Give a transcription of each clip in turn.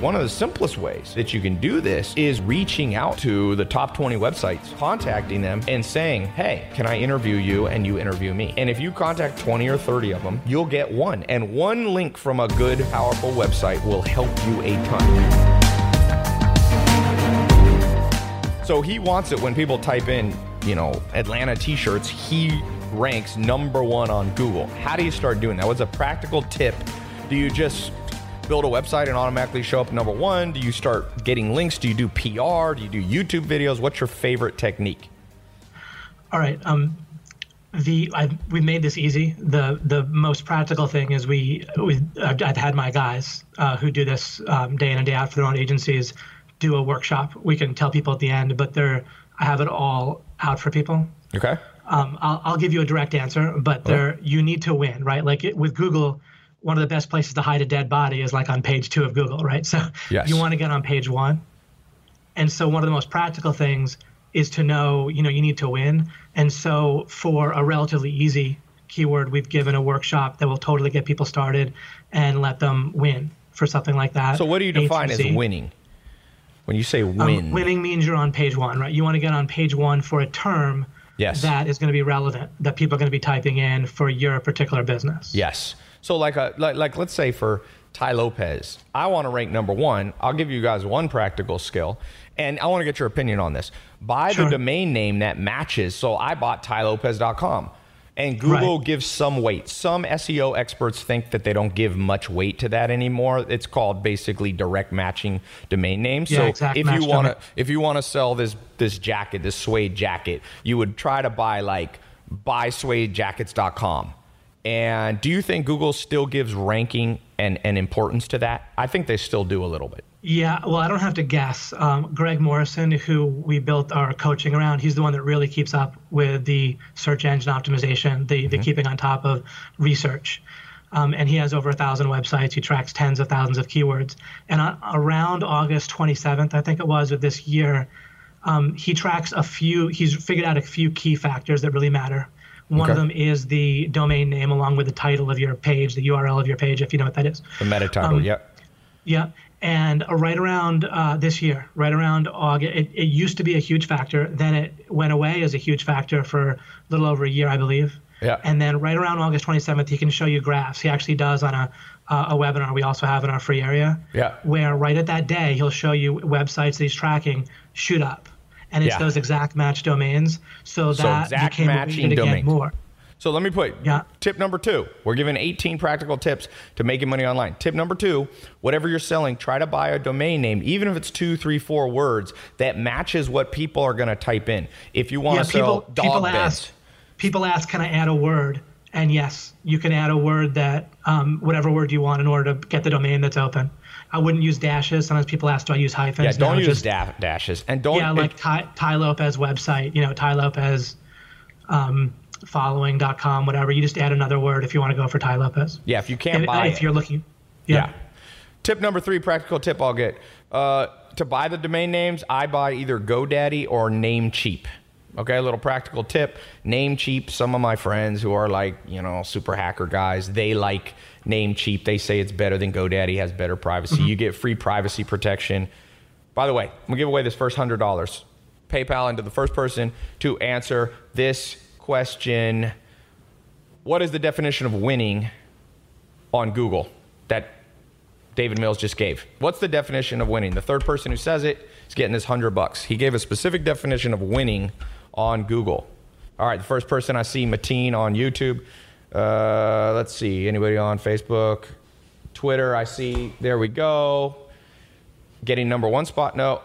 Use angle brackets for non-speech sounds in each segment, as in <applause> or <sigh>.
One of the simplest ways that you can do this is reaching out to the top 20 websites, contacting them and saying, Hey, can I interview you? And you interview me. And if you contact 20 or 30 of them, you'll get one. And one link from a good, powerful website will help you a ton. So he wants it when people type in, you know, Atlanta t shirts, he ranks number one on Google. How do you start doing that? What's a practical tip? Do you just build a website and automatically show up number one? Do you start getting links? Do you do PR? Do you do YouTube videos? What's your favorite technique? All right. Um, the I, we made this easy. The the most practical thing is we we I've, I've had my guys uh, who do this um, day in and day out for their own agencies do a workshop. We can tell people at the end, but they're I have it all out for people. Okay. Um, I'll, I'll give you a direct answer, but there okay. you need to win, right? Like it, with Google, one of the best places to hide a dead body is like on page two of Google, right? So yes. you want to get on page one. And so one of the most practical things is to know, you know, you need to win. And so for a relatively easy keyword, we've given a workshop that will totally get people started and let them win for something like that. So what do you define as winning? When you say win, um, winning means you're on page one, right? You want to get on page one for a term yes. that is going to be relevant, that people are going to be typing in for your particular business. Yes. So like a like, like let's say for Tai Lopez, I want to rank number one. I'll give you guys one practical skill, and I want to get your opinion on this. Buy sure. the domain name that matches. So I bought tailopez.com. And Google right. gives some weight. Some SEO experts think that they don't give much weight to that anymore. It's called basically direct matching domain names. Yeah, so if you want to if you want to sell this this jacket, this suede jacket, you would try to buy like buysuedejackets.com and do you think Google still gives ranking and, and importance to that? I think they still do a little bit. Yeah, well, I don't have to guess. Um, Greg Morrison, who we built our coaching around, he's the one that really keeps up with the search engine optimization, the, mm-hmm. the keeping on top of research. Um, and he has over a thousand websites. He tracks tens of thousands of keywords. And on, around August 27th, I think it was, of this year, um, he tracks a few, he's figured out a few key factors that really matter. One okay. of them is the domain name along with the title of your page, the URL of your page, if you know what that is. The meta title, um, yep. Yeah. And uh, right around uh, this year, right around August, it, it used to be a huge factor. Then it went away as a huge factor for a little over a year, I believe. Yeah. And then right around August 27th, he can show you graphs. He actually does on a, uh, a webinar we also have in our free area. Yeah. Where right at that day, he'll show you websites that he's tracking shoot up and it's yeah. those exact match domains. So that so became matching domains. more. So let me put yeah. tip number two. We're giving 18 practical tips to making money online. Tip number two, whatever you're selling, try to buy a domain name, even if it's two, three, four words that matches what people are going to type in. If you want yeah, to sell people, dog people. Ask, people ask, can I add a word? And yes, you can add a word that, um, whatever word you want in order to get the domain that's open. I wouldn't use dashes. Sometimes people ask, do I use hyphens? Yeah, don't no, use just, da- dashes. And don't. Yeah, like Ty Tai Lopez website, you know, Tai Lopez um, following.com, whatever. You just add another word if you want to go for Tai Lopez. Yeah, if you can't if, buy If it. you're looking. Yeah. yeah. Tip number three, practical tip I'll get. Uh, to buy the domain names, I buy either GoDaddy or Namecheap. Okay, a little practical tip. Namecheap, some of my friends who are like, you know, super hacker guys, they like Namecheap. They say it's better than GoDaddy, has better privacy. Mm-hmm. You get free privacy protection. By the way, I'm gonna give away this first hundred dollars. PayPal into the first person to answer this question. What is the definition of winning on Google that David Mills just gave? What's the definition of winning? The third person who says it is getting this hundred bucks. He gave a specific definition of winning on Google. All right, the first person I see, Mateen on YouTube. Uh, let's see, anybody on Facebook, Twitter? I see. There we go. Getting number one spot. No,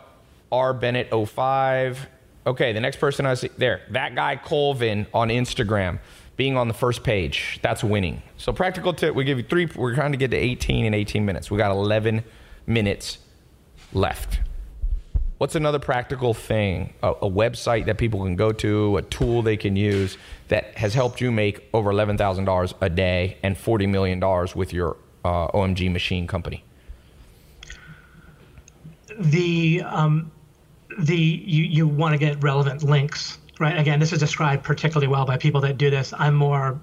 R Bennett 05. Okay, the next person I see there, that guy Colvin on Instagram, being on the first page. That's winning. So practical tip, we give you three. We're trying to get to 18 in 18 minutes. We got 11 minutes left. What's another practical thing, a, a, website that people can go to, a tool they can use that has helped you make over $11,000 a day and $40 million with your uh, OMG machine company? The, um, the you, you want to get relevant links, right? Again, this is described particularly well by people that do this. I'm more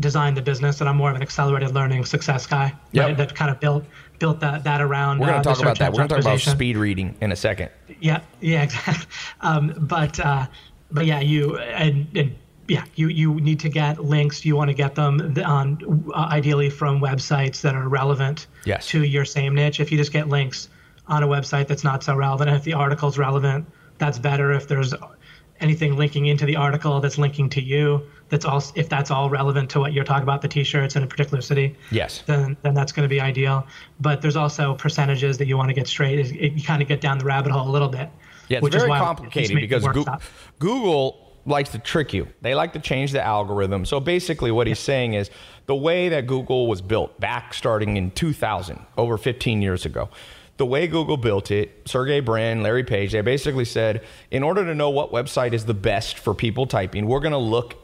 designed the business, and I'm more of an accelerated learning success guy Yep. right, that kind of built built that that around. We're going uh, to the talk about that. We're going to talk about speed reading in a second. Yeah, yeah, <laughs> exactly. Um, but uh, but yeah, you and, and yeah, you you need to get links. You want to get them on uh, ideally from websites that are relevant Yes. to your same niche. If you just get links on a website that's not so relevant, if the article's relevant, that's better. If there's anything linking into the article that's linking to you, that's all. If that's all relevant to what you're talking about, the T-shirts in a particular city Yes. then then that's going to be ideal. But there's also percentages that you want to get straight. It, it- you kind of get down the rabbit hole a little bit. Yeah, it's which is very why it's complicated because workshop. Google likes to trick you. They like to change the algorithm. So basically, what he's saying is the way that Google was built back starting in 2000, over 15 years ago. The way Google built it, Sergey Brin, Larry Page, they basically said, in order to know what website is the best for people typing, we're going to look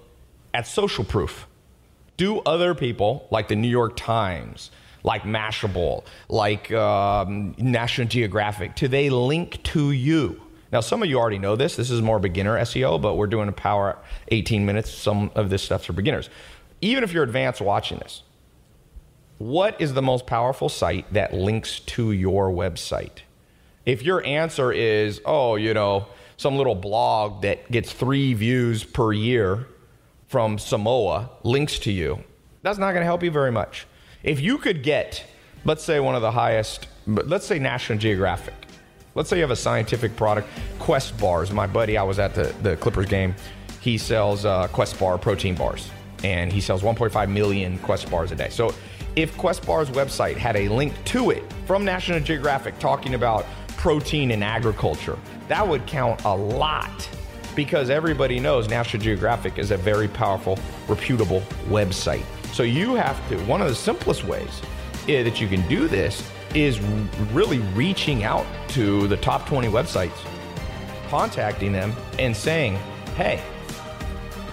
at social proof do other people like the New York Times, like Mashable, like um, National Geographic, do they link to you? Now, some of you already know this. This is more beginner SEO, but we're doing a power 18 minutes. Some of this stuff's for beginners. Even if you're advanced watching this, what is the most powerful site that links to your website? If your answer is, oh, you know, some little blog that gets three views per year from Samoa links to you, that's not going to help you very much. If you could get, let's say, one of the highest, let's say National Geographic, let's say you have a scientific product, Quest bars. My buddy, I was at the, the Clippers game, he sells uh, Quest bar protein bars, and he sells 1.5 million Quest bars a day. So if Quest Bar's website had a link to it from National Geographic talking about protein and agriculture, that would count a lot because everybody knows National Geographic is a very powerful, reputable website. So you have to, one of the simplest ways eh, that you can do this is really reaching out to the top 20 websites, contacting them and saying, hey,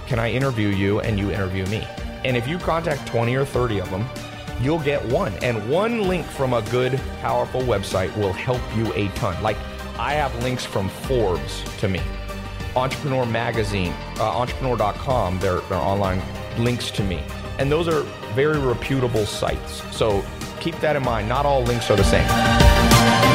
can I interview you and you interview me? And if you contact 20 or 30 of them, you'll get one. And one link from a good, powerful website will help you a ton. Like I have links from Forbes to me, Entrepreneur Magazine, uh, entrepreneur.com, their, their online links to me. And those are very reputable sites. So keep that in mind. Not all links are the same.